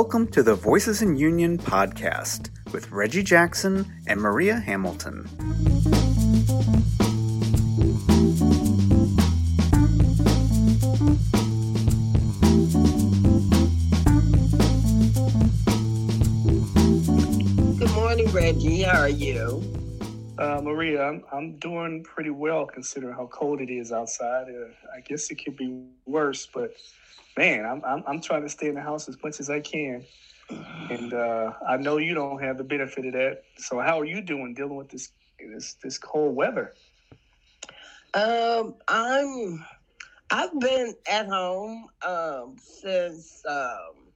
Welcome to the Voices in Union podcast with Reggie Jackson and Maria Hamilton. Good morning, Reggie. How are you? Uh, Maria, I'm, I'm doing pretty well considering how cold it is outside. Uh, I guess it could be worse, but man, I'm, I'm, I'm trying to stay in the house as much as I can. And uh, I know you don't have the benefit of that. So how are you doing dealing with this this this cold weather? Um, I'm. I've been at home um, since um,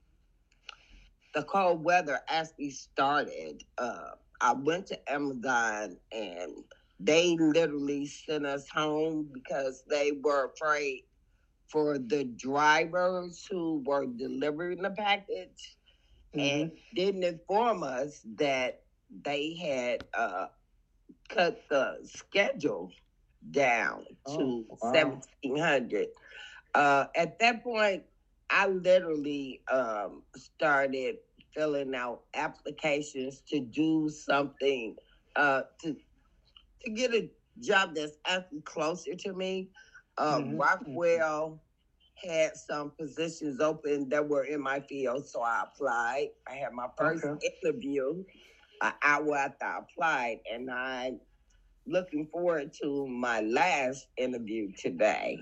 the cold weather actually started. Uh, I went to Amazon and they literally sent us home because they were afraid for the drivers who were delivering the package and didn't inform us that they had uh, cut the schedule down to Oh, wow. 1700 uh, at that point i literally um, started filling out applications to do something uh, to to get a job that's actually closer to me uh, Mhm, mhm. Rockwell had some positions open that were in my field, so I applied. I had my first Okay. interview an hour after I applied, and I'm looking forward to my last interview today.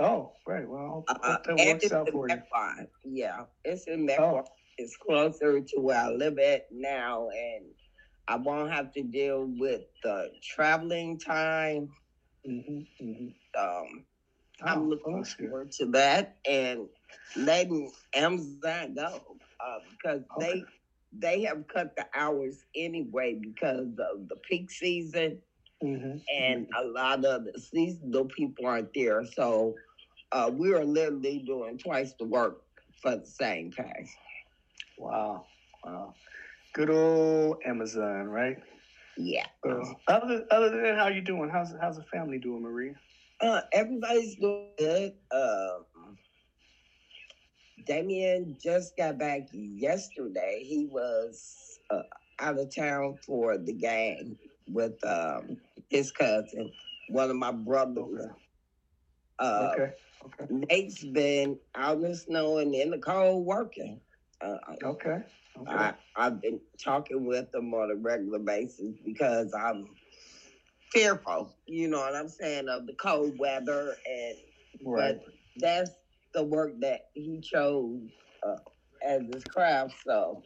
Oh, great. Well, Uh, that works out for you. Yeah, it's in Mequon. It's closer to where I live at now, and I won't have to deal with the traveling time. hmm hmm Um, Oh, I'm well, looking forward to that and letting Amazon go uh, because they Okay. they have cut the hours anyway because of the peak season Mhm, and a lot of the seasonal people aren't there. So uh, we are literally doing twice the work for the same pay. Wow. Wow. Good old Amazon, right? Yeah. Uh, other other than that, how you doing? How's how's the family doing, Maria? Uh, everybody's doing good. Um, Damien just got back yesterday. He was uh, out of town for the game with um, his cousin, one of my brothers. Okay. Uh, okay. Okay. Nate's been out in the snow and in the cold working. Uh, Okay. Okay. I, I've been talking with them on a regular basis because I'm fearful, you know what I'm saying, of the cold weather and right. but that's the work that he chose uh, as his craft. So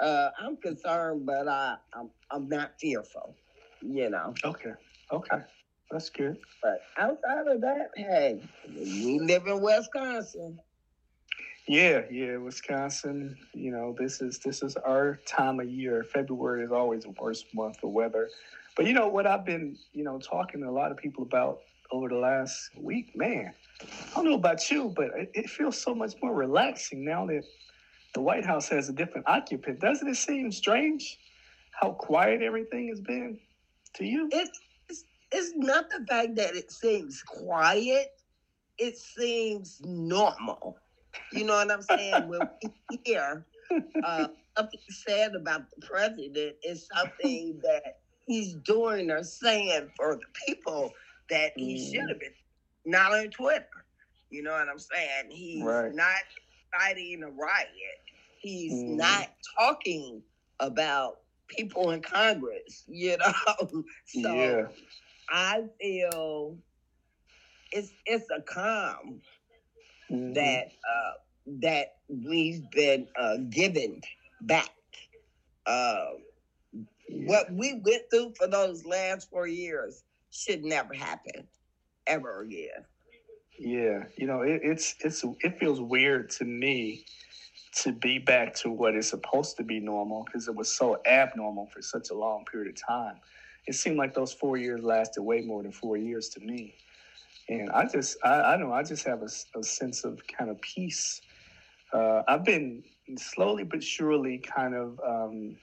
uh, I'm concerned, but I, I'm I'm not fearful, you know. Okay. Okay. That's good. But outside of that, hey, we live in Wisconsin. Yeah, yeah, Wisconsin. You know, this is this is our time of year. February is always the worst month for weather. But you know what I've been, you know, talking to a lot of people about over the last week, man. I don't know about you, but it, it feels so much more relaxing now that the White House has a different occupant. Doesn't it seem strange how quiet everything has been to you? It's it's, not the fact that it seems quiet; it seems normal. You know what I'm saying? when we hear uh, something said about the president is something that he's doing or saying for the people that he Mm. should have been, not on Twitter. You know what I'm saying? He's Right. not fighting a riot. He's Mm. not talking about people in Congress, you know? so yeah. I feel it's it's a calm Mhm. that uh, that we've been uh, given back. Uh, Yeah. what we went through for those last four years should never happen ever again. Yeah, you know, it, it's it's it feels weird to me to be back to what is supposed to be normal because it was so abnormal for such a long period of time. It seemed like those four years lasted way more than four years to me, and I just I, I know I just have a sense of kind of peace. Uh, I've been slowly but surely kind of um,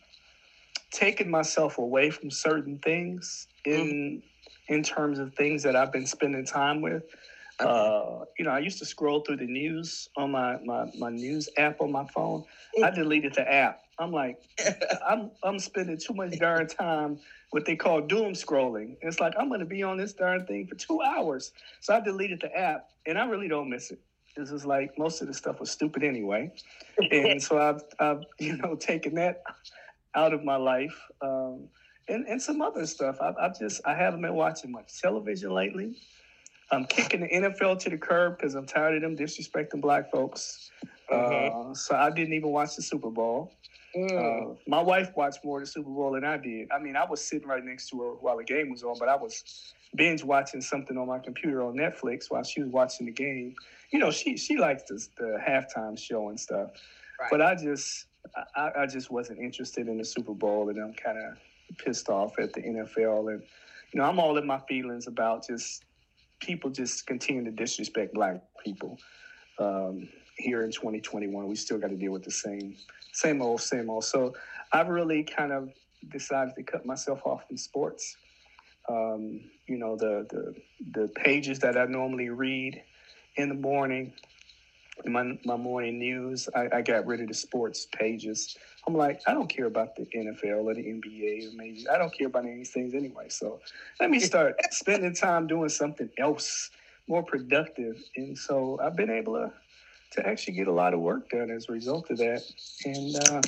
taking myself away from certain things in in terms of things that I've been spending time with Okay. Uh, you know, I used to scroll through the news on my, my, my news app on my phone. I deleted the app. I'm like, I'm I'm spending too much darn time what they call doom scrolling. It's like I'm going to be on this darn thing for two hours. So I deleted the app, and I really don't miss it. This is like most of the stuff was stupid anyway, and so I've I've you know taken that out of my life. Um, and, and some other stuff. I've, I've just I haven't been watching much television lately. I'm kicking the NFL to the curb because I'm tired of them disrespecting black folks. Mm-hmm. Uh, so I didn't even watch the Super Bowl. Mm. Uh, my wife watched more of the Super Bowl than I did. I mean, I was sitting right next to her while the game was on, but I was binge watching something on my computer on Netflix while she was watching the game. You know, she she likes the, the halftime show and stuff, right. but I just I, I just wasn't interested in the Super Bowl, and I'm kind of pissed off at the NFL. And you know, I'm all in my feelings about just people just continue to disrespect black people. Um, here in 2021, we still got to deal with the same, same old, same old. So I've really kind of decided to cut myself off from sports. Um, you know, the, the the pages that I normally read in the morning, my my morning news, I, I got rid of the sports pages. I'm like, I don't care about the NFL or the NBA or maybe I don't care about any of these things anyway. So let me start spending time doing something else more productive. And so I've been able to to actually get a lot of work done as a result of that. And uh,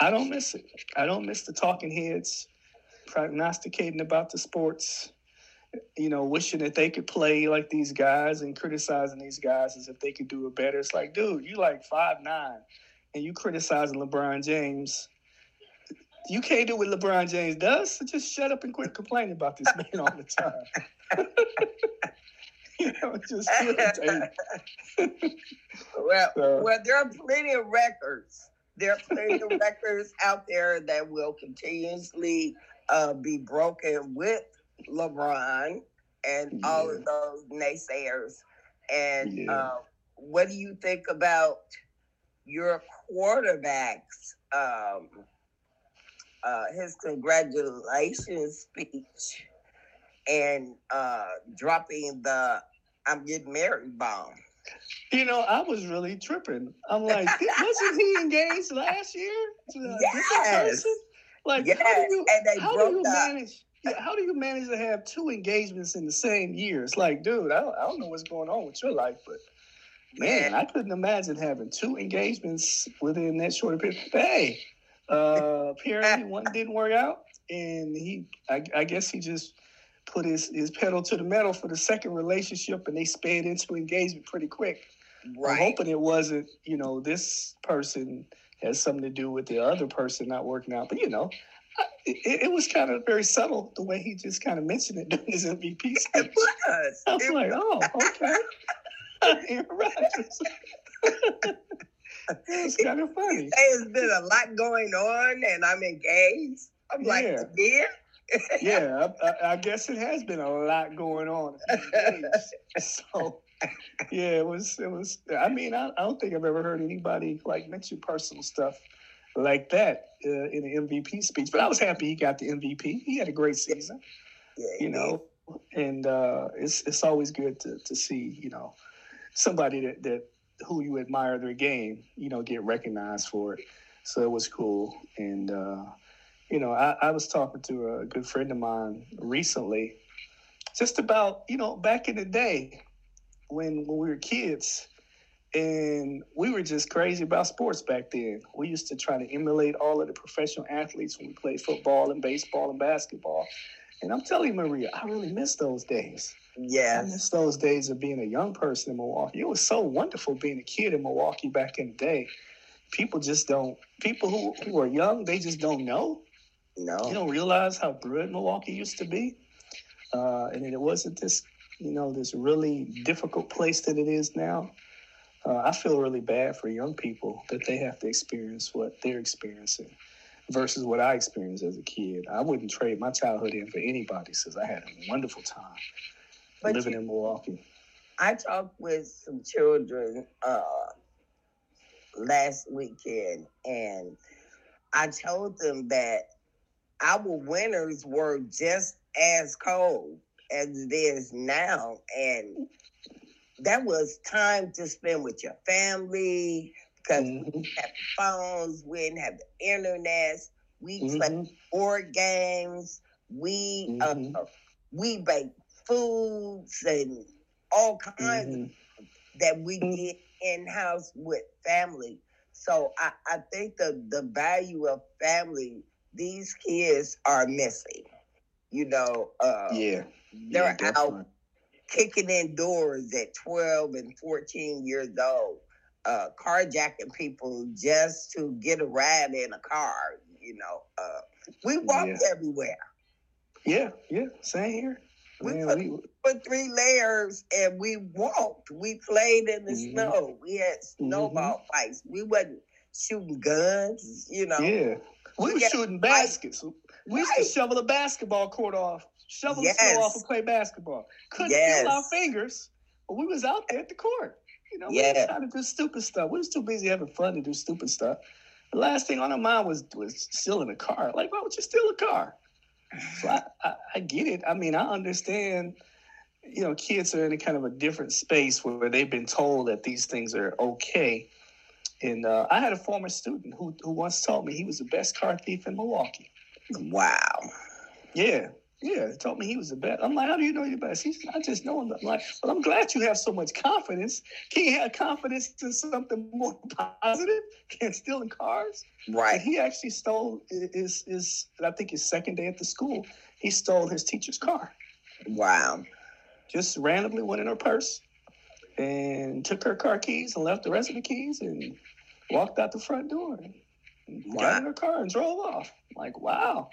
I don't miss it. I don't miss the talking heads prognosticating about the sports, you know, wishing that they could play like these guys and criticizing these guys as if they could do it better. It's like, dude, you like five nine and you criticizing LeBron James. You can't do what LeBron James does, so just shut up and quit complaining about this man all the time. you know, just well, so. well, there are plenty of records. There are plenty of records out there that will continuously uh, be broken with LeBron and yeah. all of those naysayers. And yeah. uh, what do you think about your quarterback's um, uh, his congratulations speech? and uh, dropping the "I'm getting married" bomb. You know, I was really tripping. I'm like, wasn't he engaged last year? To yes. Like, yes. how do you, and they how do you manage? Yeah, how do you manage to have two engagements in the same year? It's like, dude, I don't, I don't know what's going on with your life, but man. I couldn't imagine having two engagements within that short period. But hey, uh, apparently one didn't work out, and he, I, I guess he just put his, his pedal to the metal for the second relationship and they sped into engagement pretty quick. Right. I'm hoping it wasn't, you know, this person has something to do with the other person not working out. But, you know, it, it, was kind of very subtle the way he just kind of mentioned it during his MVP speech. It was. I was it like, was. oh, okay. You're it's kind of funny. There's been a lot going on and I'm engaged. I'm yeah. like, yeah yeah, I, I, guess it has been a lot going on. so, yeah, it was. It was. I mean, I, I, don't think I've ever heard anybody like mention personal stuff like that uh, in an MVP speech. But I was happy he got the MVP. He had a great season. Yeah, you know, and uh, it's it's always good to to see you know somebody that that who you admire their game, you know, get recognized for it. So it was cool, and uh, you know, I, I was talking to a good friend of mine recently, just about, you know, back in the day when when we were kids and we were just crazy about sports back then. We used to try to emulate all of the professional athletes when we played football and baseball and basketball. And I'm telling you, Maria, I really miss those days. Yeah. I miss those days of being a young person in Milwaukee. It was so wonderful being a kid in Milwaukee back in the day. People just don't, people who, who are young, they just don't know. No. You don't realize how good Milwaukee used to be. Uh, and it wasn't this, you know, this really difficult place that it is now. Uh, I feel really bad for young people that they have to experience what they're experiencing versus what I experienced as a kid. I wouldn't trade my childhood in for anybody since I had a wonderful time but living you, in Milwaukee. I talked with some children uh, last weekend and I told them that our winters were just as cold as it is now. And that was time to spend with your family because we Mhm. didn't have phones, we didn't have the internet, we Mhm. played board games, we Mhm. uh, we baked foods and all kinds Mhm. that we Mhm. did in house with family. So I, I think the the value of family these kids are missing. You know, uh, Yeah. they're yeah, out. Kicking in doors at 12 and 14 years old, uh, carjacking people just to get a ride in a car. You know, uh, we walked Yeah. everywhere. Yeah, yeah, same here. We Man, put- we, Put three layers and we walked. We played in the Mhm. snow. We had snowball fights. We wasn't shooting guns. You know, yeah, we We were shooting baskets. We used to shovel the basketball court off, shovel Yes. snow off, and play basketball. Couldn't Yes. feel our fingers, but we was out there at the court. You know, we Yeah. was trying to do stupid stuff. We was too busy having fun to do stupid stuff. The last thing on our mind was was stealing a car. Like, why would you steal a car? So I, I, I get it. I mean, I understand. You know, kids are in a kind of a different space where they've been told that these things are okay. And uh, I had a former student who who once told me he was the best car thief in Milwaukee. wow. Yeah, yeah. He told me he was the best. I'm like, how do you know you're the best? He's, I just know him. I'm like, well, I'm glad you have so much confidence. Can you have confidence in something more positive than stealing cars? And Right. he actually stole his, his, I think his second day at the school, he stole his teacher's car. Wow. Just randomly went in her purse and took her car keys and left the rest of the keys and walked out the front door and got in her car and drove off. Like, wow.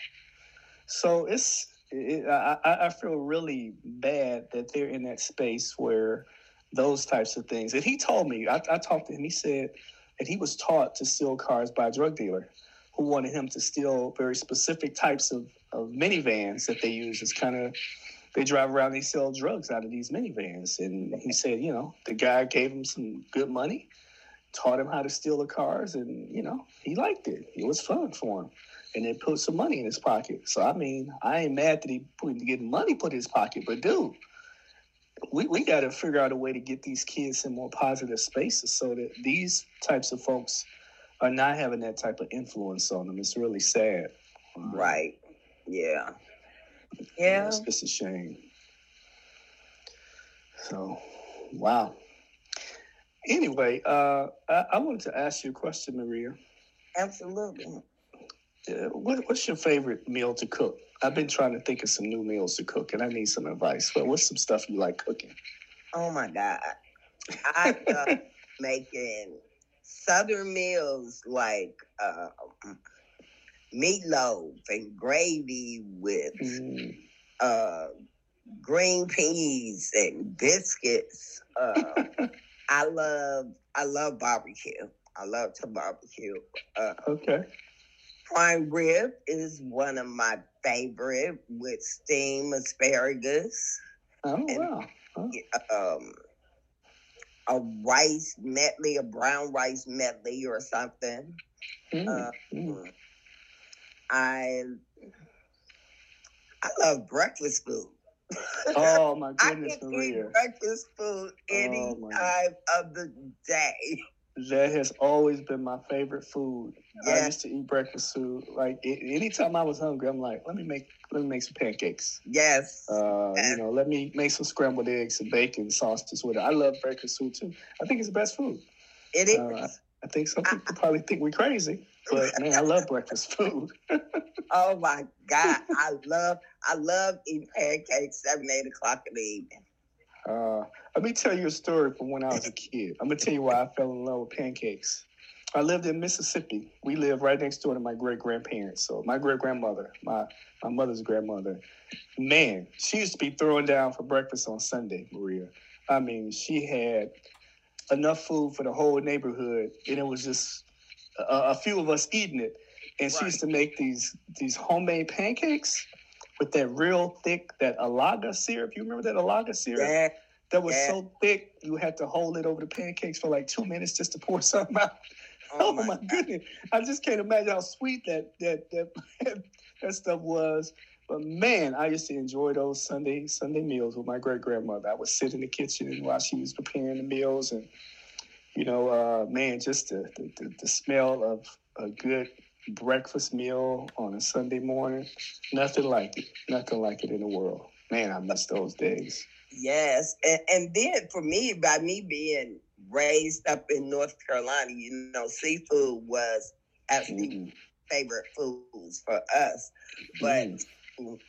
So it's, it, I, I feel really bad that they're in that space where those types of things. And he told me, I, I talked to him, he said that he was taught to steal cars by a drug dealer who wanted him to steal very specific types of, of minivans that they use. As kind of they drive around they sell drugs out of these minivans. And he said you know the guy gave him some good money taught him how to steal the cars and you know he liked it. It was fun for him and it put some money in his pocket so i mean i ain't mad that he put getting money put in his pocket but dude we, we got to figure out a way to get these kids in more positive spaces so that these types of folks are not having that type of influence on them it's really sad Right. Yeah. yeah, Yeah. it's, just a shame. So, wow. Anyway, uh, I, I wanted to ask you a question, Maria. Absolutely. Uh, what, what's your favorite meal to cook? I've been trying to think of some new meals to cook, and I need some advice. But what's some stuff you like cooking? Oh my God. I love making southern meals like uh, meatloaf and gravy with Mm, uh, green peas and biscuits. Uh, I love I love barbecue. I love to barbecue. Uh, okay. Prime rib is one of my favorite with steamed asparagus. Oh And- wow. um, a rice medley, a brown rice medley or something. Mm, Uh, mm. I I love breakfast food. Oh my I goodness, can Maria. eat breakfast food any Oh, time of the day. That has always been my favorite food. I used to eat breakfast food. Like anytime I was hungry, I'm like, let me make let me make some pancakes. Yes. Uh, Yes. you know, let me make some scrambled eggs and bacon sausage with it. I love breakfast food too. I think it's the best food. it is. uh, I think some people probably think we're crazy, but man, I love breakfast food. oh my God. I love I love eating pancakes seven, eight o'clock in the evening. Uh, let me tell you a story from when I was a kid. I'm gonna tell you why I fell in love with pancakes. I lived in Mississippi. We lived right next door to my great grandparents. So my great grandmother, my my mother's grandmother, man, she used to be throwing down for breakfast on Sunday, Maria. I mean, she had enough food for the whole neighborhood, and it was just a, a few of us eating it. And she used to make these these homemade pancakes with that real thick that Alaga syrup. You remember that Alaga syrup? Yeah. that was Yeah. so thick you had to hold it over the pancakes for like two minutes just to pour something out. Oh, Oh, my, my, goodness! I just can't imagine how sweet that that that that stuff was. But man, I used to enjoy those Sunday Sunday meals with my great grandmother. I would sit in the kitchen and while she was preparing the meals, and you know, uh, man, just the, the the smell of a good breakfast meal on a Sunday morning, nothing like it. Nothing like it in the world. Man, I miss those days. Yes, and, and then for me, by me being raised up in North Carolina, you know, seafood was actually mm. favorite foods for us. But mm.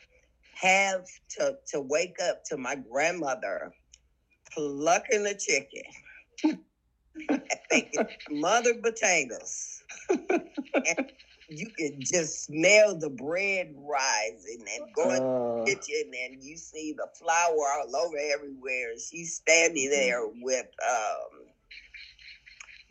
have to to wake up to my grandmother plucking a chicken, smothered potatoes. and you can just smell the bread rising and going uh, to the kitchen and you see the flour all over everywhere. She's standing mm-hmm. there with um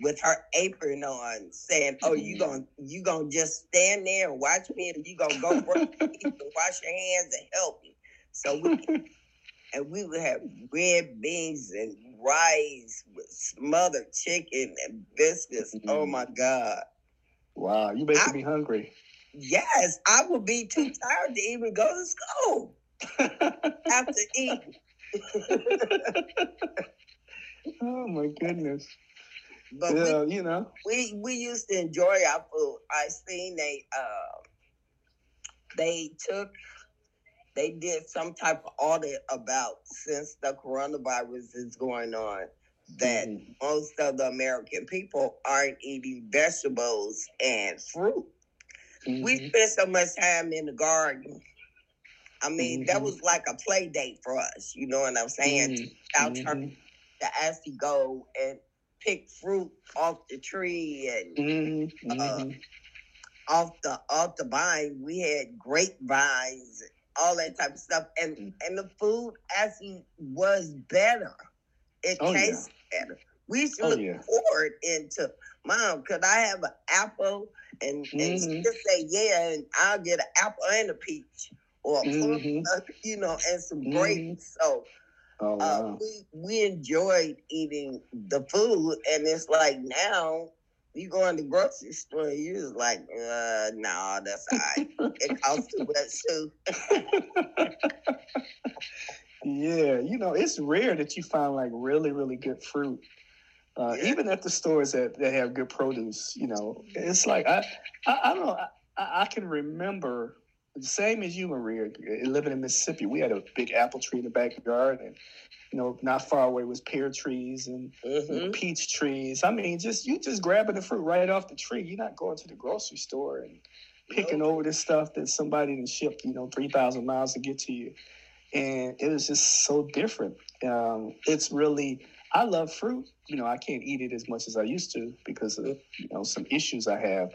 with her apron on saying, Oh, you mm-hmm. gonna you gonna just stand there and watch me and you gonna go and wash your hands and help me. So we and we would have red beans and rice with smothered chicken and biscuits. Mm-hmm. Oh my God. Wow, you making I, me hungry. Yes, I would be too tired to even go to school after eating. oh my goodness. But yeah, we, you know, we we used to enjoy our food. I seen they uh, they took they did some type of audit about since the coronavirus is going on that mm-hmm. most of the American people aren't eating vegetables and fruit. Mm-hmm. We spent so much time in the garden. I mean, mm-hmm. that was like a play date for us. You know what I'm saying? Mm-hmm. Our turn mm-hmm. to actually go and pick fruit off the tree and mm-hmm. uh, off the off the vine. We had grapevines, all that type of stuff, and mm. and the food actually was better. It oh, tastes. Better. We used to oh, look yeah. forward into mom, could I have an apple? And, mm-hmm. and she just say, yeah, and I'll get an apple and a peach or a mm-hmm. plum, you know, and some grapes. Mm-hmm. So oh, uh, wow. uh, we we enjoyed eating the food, and it's like now you go in the grocery store, you just like, uh, no, nah, that's all right. it costs too much too. Yeah, you know, it's rare that you find like really, really good fruit. Uh, yeah. Even at the stores that, that have good produce, you know, it's like I, I, I don't know. I, I can remember the same as you, Maria, living in Mississippi. We had a big apple tree in the backyard, and you know, not far away was pear trees and mm-hmm. you know, peach trees. I mean, just you just grabbing the fruit right off the tree. You're not going to the grocery store and picking over the stuff that somebody didn't ship, you know, three thousand miles to get to you and it was just so different. Um, it's really I love fruit. You know, I can't eat it as much as I used to because of you know some issues I have.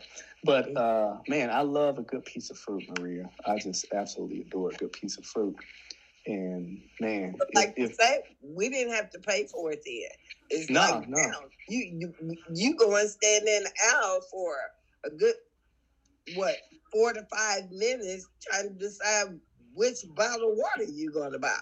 But uh, man, I love a good piece of fruit, Maria. I just absolutely adore a good piece of fruit. And man, like if, you say, we didn't have to pay for it then. It's no, like no. Now, you you you go and stand in the aisle for a good what four to five minutes trying to decide which bottle of water you gonna buy.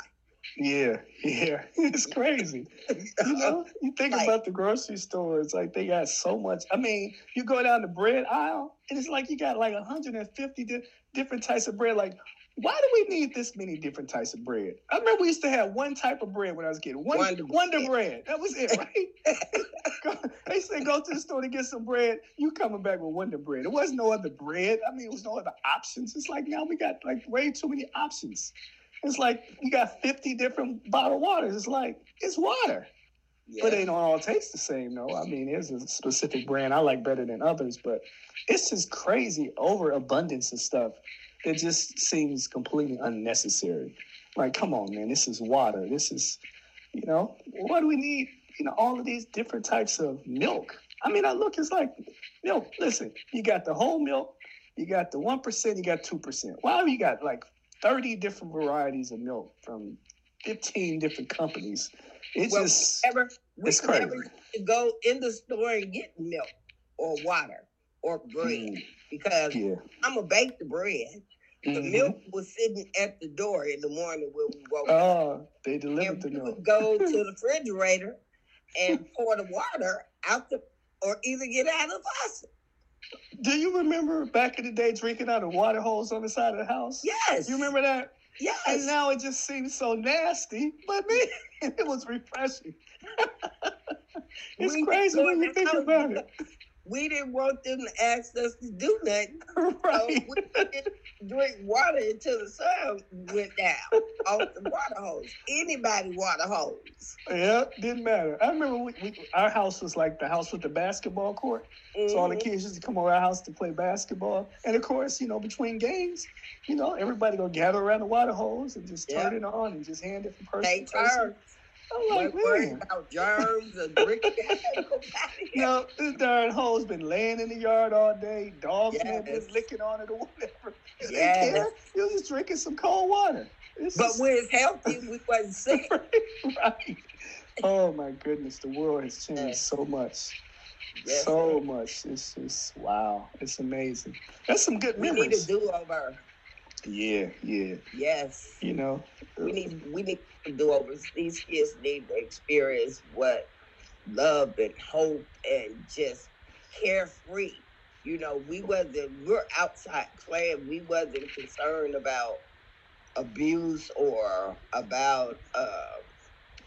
Yeah, yeah, it's crazy. you know, you think like, about the grocery store, it's like they got so much. I mean, you go down the bread aisle, and it's like you got like 150 di- different types of bread. Like, why do we need this many different types of bread? I remember we used to have one type of bread when I was kid, one Wonder, Wonder bread. That was it, right? they said go to the store to get some bread. You coming back with Wonder bread? There was no other bread. I mean, it was no other options. It's like now we got like way too many options. It's like you got 50 different bottled waters. It's like it's water. Yeah. But they don't all taste the same, though. I mean, there's a specific brand I like better than others, but it's just crazy overabundance of stuff it just seems completely unnecessary. Like, come on, man, this is water. This is, you know, what do we need? You know, all of these different types of milk. I mean, I look, it's like milk. Listen, you got the whole milk, you got the 1%, you got 2%. Wow, you got like 30 different varieties of milk from 15 different companies. It's well, just, ever, it's crazy. go in the store and get milk or water or bread mm. because yeah. I'm going to bake the bread the mm-hmm. milk was sitting at the door in the morning when we woke oh, up. Oh, they delivered and the milk. Would go to the refrigerator and pour the water out the, or either get out of the faucet. Do you remember back in the day drinking out of water holes on the side of the house? Yes. You remember that? Yes. And now it just seems so nasty, but man, it was refreshing. it's We crazy when you think about it. We didn't want them to ask us to do nothing. So right. we didn't drink water until the sun went down off the water hose. Anybody water hose. Yeah, didn't matter. I remember we, we, our house was like the house with the basketball court. So all the Mhm. kids used to come over our house to play basketball. And of course, you know, between games, you know, everybody gonna gather around the water hose and just turn Yeah. it on and just hand it from person Take to person. turns. I'm like, worried about germs and drinking. know, this darn hole's been laying in the yard all day. Dogs may have been licking on it or whatever. You didn't Yes. care. You was just drinking some cold water. But just- when it's healthy, we wasn't sick. right. Oh my goodness, the world has changed Yes. so much. Yes. So much. It's just wow. It's amazing. That's some good we need memories. a do over. Yeah, yeah. Yes. You know. We need we need to do overs. These kids need to experience what love and hope and just carefree. You know, we wasn't we're outside playing. We wasn't concerned about abuse or about uh,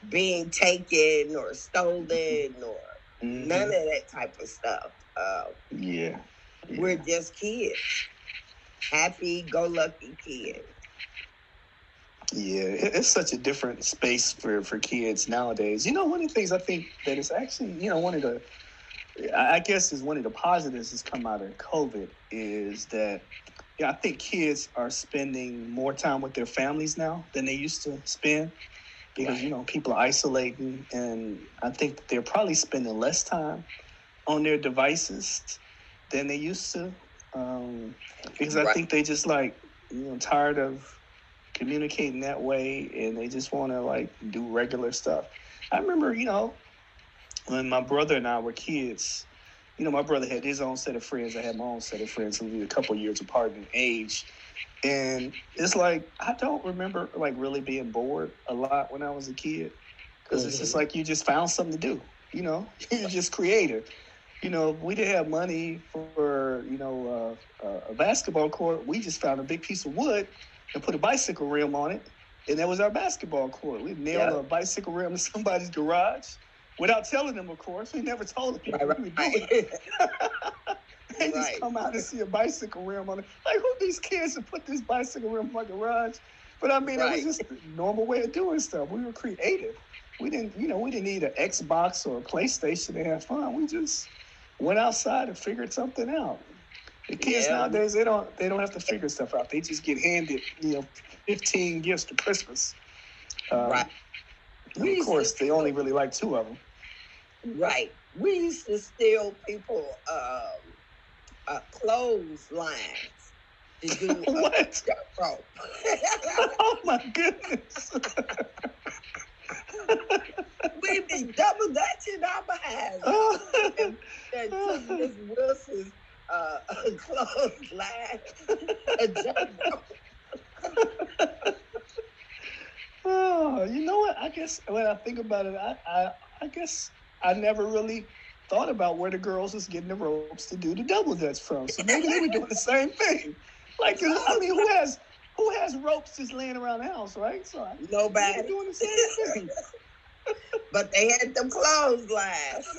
being taken or stolen or Mhm. none of that type of stuff. Uh, Yeah. yeah. We're just kids, happy go lucky kids. Yeah, it's such a different space for, for kids nowadays. You know, one of the things I think that is actually, you know, one of the, I guess is one of the positives that's come out of COVID is that, yeah, I think kids are spending more time with their families now than they used to spend because, you know, people are isolating and I think they're probably spending less time on their devices than they used to. Um, because I Right. think they just like, you know, tired of communicating that way and they just want to like do regular stuff. I remember, you know, when my brother and I were kids, you know, my brother had his own set of friends. I had my own set of friends. We were a couple years apart in age. And it's like, I don't remember like really being bored a lot when I was a kid because it's just Mhm. like you just found something to do, you know, you're just creative. You know, we didn't have money for, you know, uh, uh, a basketball court. We just found a big piece of wood and put a bicycle rim on it. And that was our basketball court. We nailed Yeah. a bicycle rim to somebody's garage without telling them, of course. We never told them Right, were right. They just Right. come out and see a bicycle rim on it. Like, who these kids that put this bicycle rim in my garage? But I mean, Right. it was just a normal way of doing stuff. We were creative. We didn't, you know, we didn't need an Xbox or a PlayStation to have fun. We just went outside and figured something out. The kids Yeah. nowadays, they don't, they don't have to figure stuff out. They just get handed, you know, fifteen gifts for Christmas. Um, Right. We of course, to- they only really like two of them. Right. We used to steal people um, uh, clotheslines to do uh, what? Oh my goodness! We be double dutching our behinds and, and took Miss Wilson's uh, clothesline and jump rope. Oh, you know what? I guess when I think about it, I, I, I guess I never really thought about where the girls was getting the ropes to do the double dutch from. So maybe they were doing the same thing. Like, I mean, who has who has ropes just laying around the house, right? So I, Nobody. doing the same thing. But they had them clotheslines.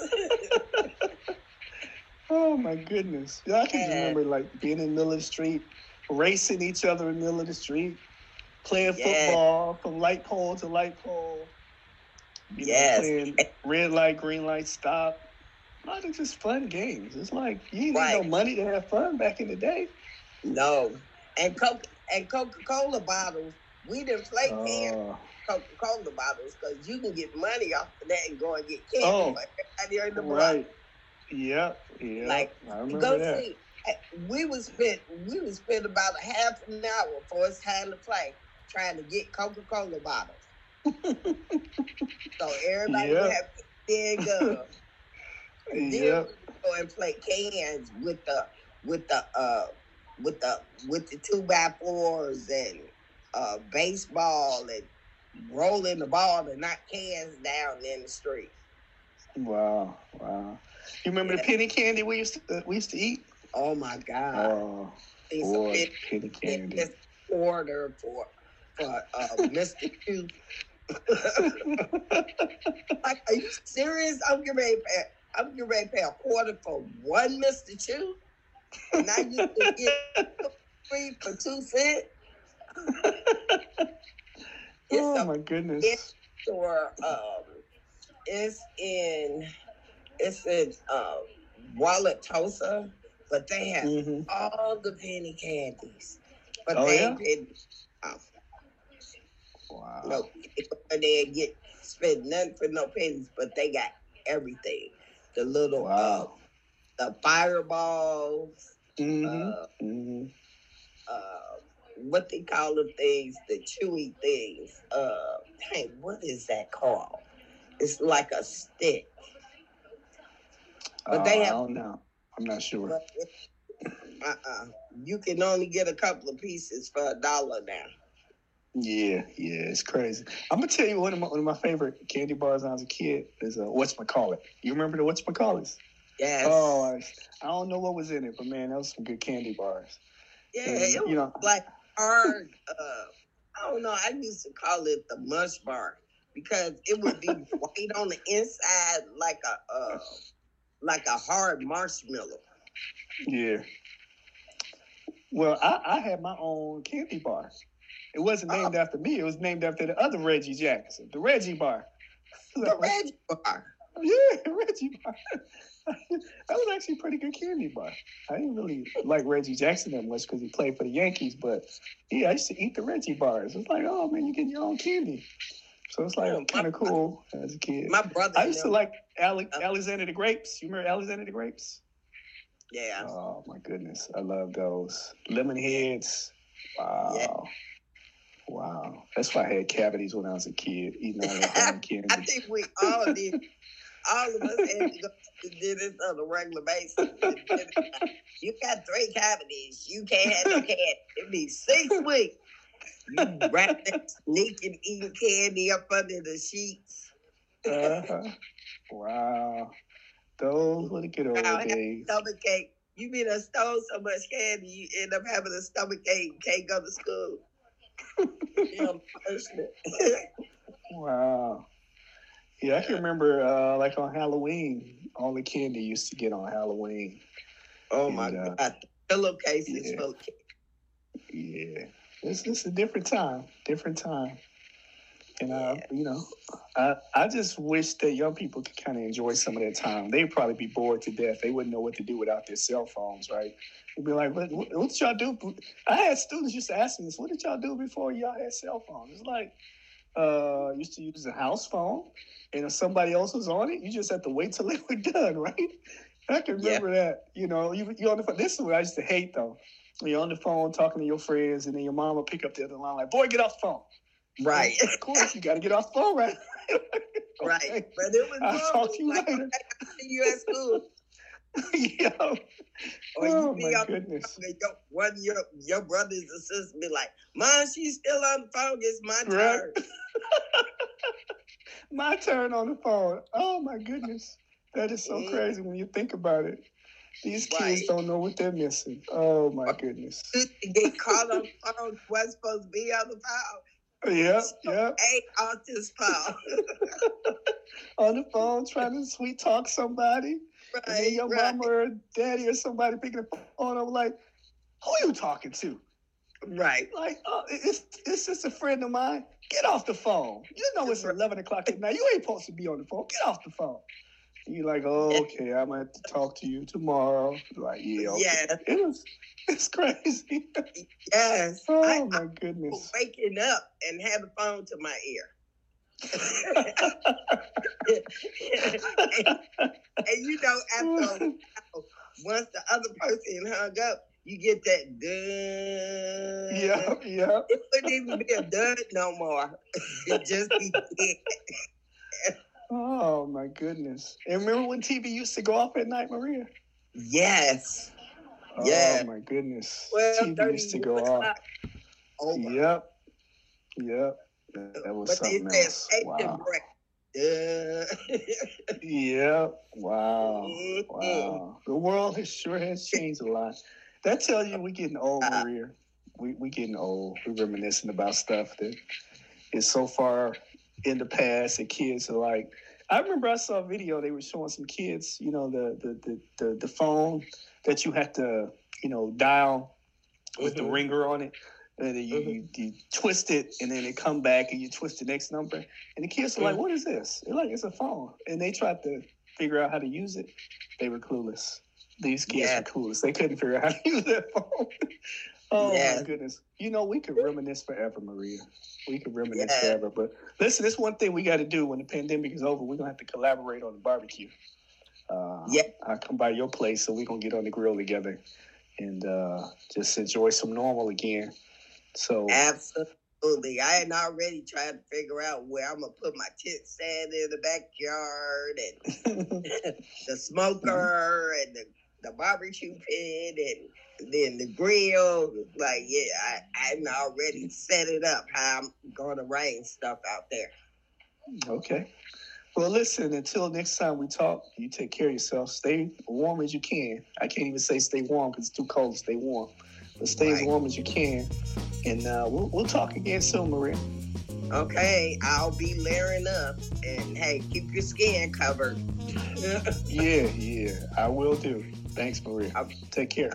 Oh my goodness! Yeah, I can remember like being in the middle of the street, racing each other in the middle of the street, playing football from light pole to light pole. You Yes. know, playing red light, green light, stop. A lot of just fun games. It's like you didn't need no money to have fun back in the day. no. And Coke and Coca Cola bottles. We didn't play cans. Oh, Coca Cola bottles because you can get money off of that and go and get candy. Oh, for in the block. right. Yep. Yeah. Like, Go that. see. eh, We would spend we would spend about a half an hour before it's time to play trying to get Coca Cola bottles. so everybody Yep. would have to dig up. And then Yep. we go and play cans with the with the uh with the with the two by fours and uh baseball and rolling the ball to knock cans down in the street. Wow. Wow. You remember the penny candy we used to uh, we used to eat? Oh my God. Oh, boy, a penny candy. it's order for for uh, Mr. Q. like, are you serious? I'm getting ready to pay. I'm getting ready to pay a quarter for one Mr. Chew. And I used to get free for two cents. It's oh a my goodness. it's- store. Um, it's in it's in um, Wauwatosa, but they have hmm all the penny candies. But Oh, they yeah? off. Wow. No, they didn't get spend nothing for no pennies, but they got everything. The little Wow. uh, the fireballs, hmm uh, hmm uh, what they call the things, the chewy things. Uh, hey, what is that called? It's like a stick. But they Uh, have- I don't know. I'm not sure. It, uh-uh. You can only get a couple of pieces for a dollar now. Yeah, yeah, it's crazy. I'm gonna tell you one of my one of my favorite candy bars when I was a kid is uh, what's my it? You remember the what's my it? Yes. Oh, I, I don't know what was in it, but man, that was some good candy bars. yeah, And, it was you know, like hard. Uh, I don't know. I used to call it the mush bar because it would be white on the inside, like a uh, like a hard marshmallow. yeah. Well, I, I had my own candy bar. It wasn't named Oh. after me. It was named after the other Reggie Jackson, the Reggie bar. The Reggie bar. Yeah, Reggie bar. that was actually a pretty good candy bar. I didn't really like Reggie Jackson that much because he played for the Yankees, but yeah, I used to eat the Reggie bars. It's like, oh man, you getting your own candy. So it's like kind of cool as a kid. My brother. I used to like Ale- Uh. Alexander the Grapes. You remember Alexander the Grapes? Yeah. Oh my goodness, I love those lemon heads. Wow, Yeah. wow. That's why I had cavities when I was a kid, eating all that candy. I think we all did. All of us had to go to the dentist on a regular basis. You got three cavities. You can't have no candy. It'd be six weeks. You wrap that sneaking eating candy up under the sheets. Uh-huh. Wow. Those were the good old Wow, days. Stomach ache. You mean I stole so much candy, you end up having a stomach ache and can't go to school. you know. Wow. Yeah, I can remember uh, like on Halloween, all the candy used to get on Halloween. oh my uh, God. Pillowcases yeah. full of Yeah. It's it's a different time. Different time. And uh, you know, I I just wish that young people could kind of enjoy some of their time. They'd probably be bored to death. They wouldn't know what to do without their cell phones, right? They'd be like, "What, what, what did y'all do?" I had students just to ask me this. What did y'all do before y'all had cell phones? It's like, uh, used to use a house phone, and if somebody else was on it, you just have to wait till they were done, right? I can Yeah. remember that. You know, you you on the phone. This is what I used to hate though. When you're on the phone talking to your friends, and then your mom will pick up the other line like, "Boy, get off the phone." Right. Of course, you got to get off the phone, right? Right. But it was I'll talk to you like, later. okay, you at school. Yo. Or oh you my goodness. your, one your, your brothers and sisters be like, Mom, she's still on the phone. It's my Right. turn. My turn on the phone. Oh my goodness. That is so Mhm. crazy when you think about it. These kids Right. don't know what they're missing. Oh my goodness. Get caught on the phone. Wasn't supposed to be on the phone. Yeah, yep. Ain't off this phone. On the phone trying to sweet talk somebody. And then your right. mama or daddy or somebody picking the phone up like, who are you talking to? Right. Like, oh, it's it's just a friend of mine. Get off the phone. You know it's eleven o'clock at night. You ain't supposed to be on the phone. Get off the phone. And you're like, oh, okay, I'm gonna have to talk to you tomorrow. Like, yeah, okay. Yes. It was it's crazy. Yes. oh I, my I goodness. was waking up and the phone to my ear. And, and you know, after once the other person hung up, you get that dun. yep, yep. It wouldn't even be a dun no more. it just be dead. Oh my goodness. And remember when TV used to go off at night, Maria? Yes. Oh Yeah. my goodness. Well, TV used to go off. Over. Yep. Yep. That, that was But they something said else. Wow. break. duh. yeah. Wow. Wow. The world has sure has changed a lot. That tells you we getting old, Uh, Maria. We we getting old. We're reminiscing about stuff that is so far in the past that kids are like I remember I saw a video they were showing some kids, you know, the the the the, the phone that you had to, you know, dial with the Mhm. ringer on it. And then you, Mhm. you, you twist it and then it come back and you twist the next number. And the kids are like, Mhm. what is this? They're like, it's a phone. And they tried to figure out how to use it. They were clueless. These kids Yeah. were clueless. They couldn't figure out how to use that phone. oh Yeah. my goodness. You know, we could reminisce forever, Maria. We could reminisce Yeah. forever. But listen, this one thing we got to do when the pandemic is over. We're going to have to collaborate on the barbecue. Uh, Yeah. I'll come by your place so we're going to get on the grill together and uh, just enjoy some normal again. So, Absolutely. I had already tried to figure out where I'm gonna put my tent stand in the backyard and the smoker and the, the barbecue pit and then the grill. Like, yeah, I, I already set it up how I'm gonna arrange stuff out there. okay. Well, listen, until next time we talk, you take care of yourself. Stay warm as you can. I can't even say stay warm because it's too cold stay warm. But stay as warm as you can. And uh, we'll, we'll talk again soon, Maria. Okay, I'll be layering up and hey, keep your skin covered. Yeah, yeah, I will do. Thanks, Maria. Okay. Take care.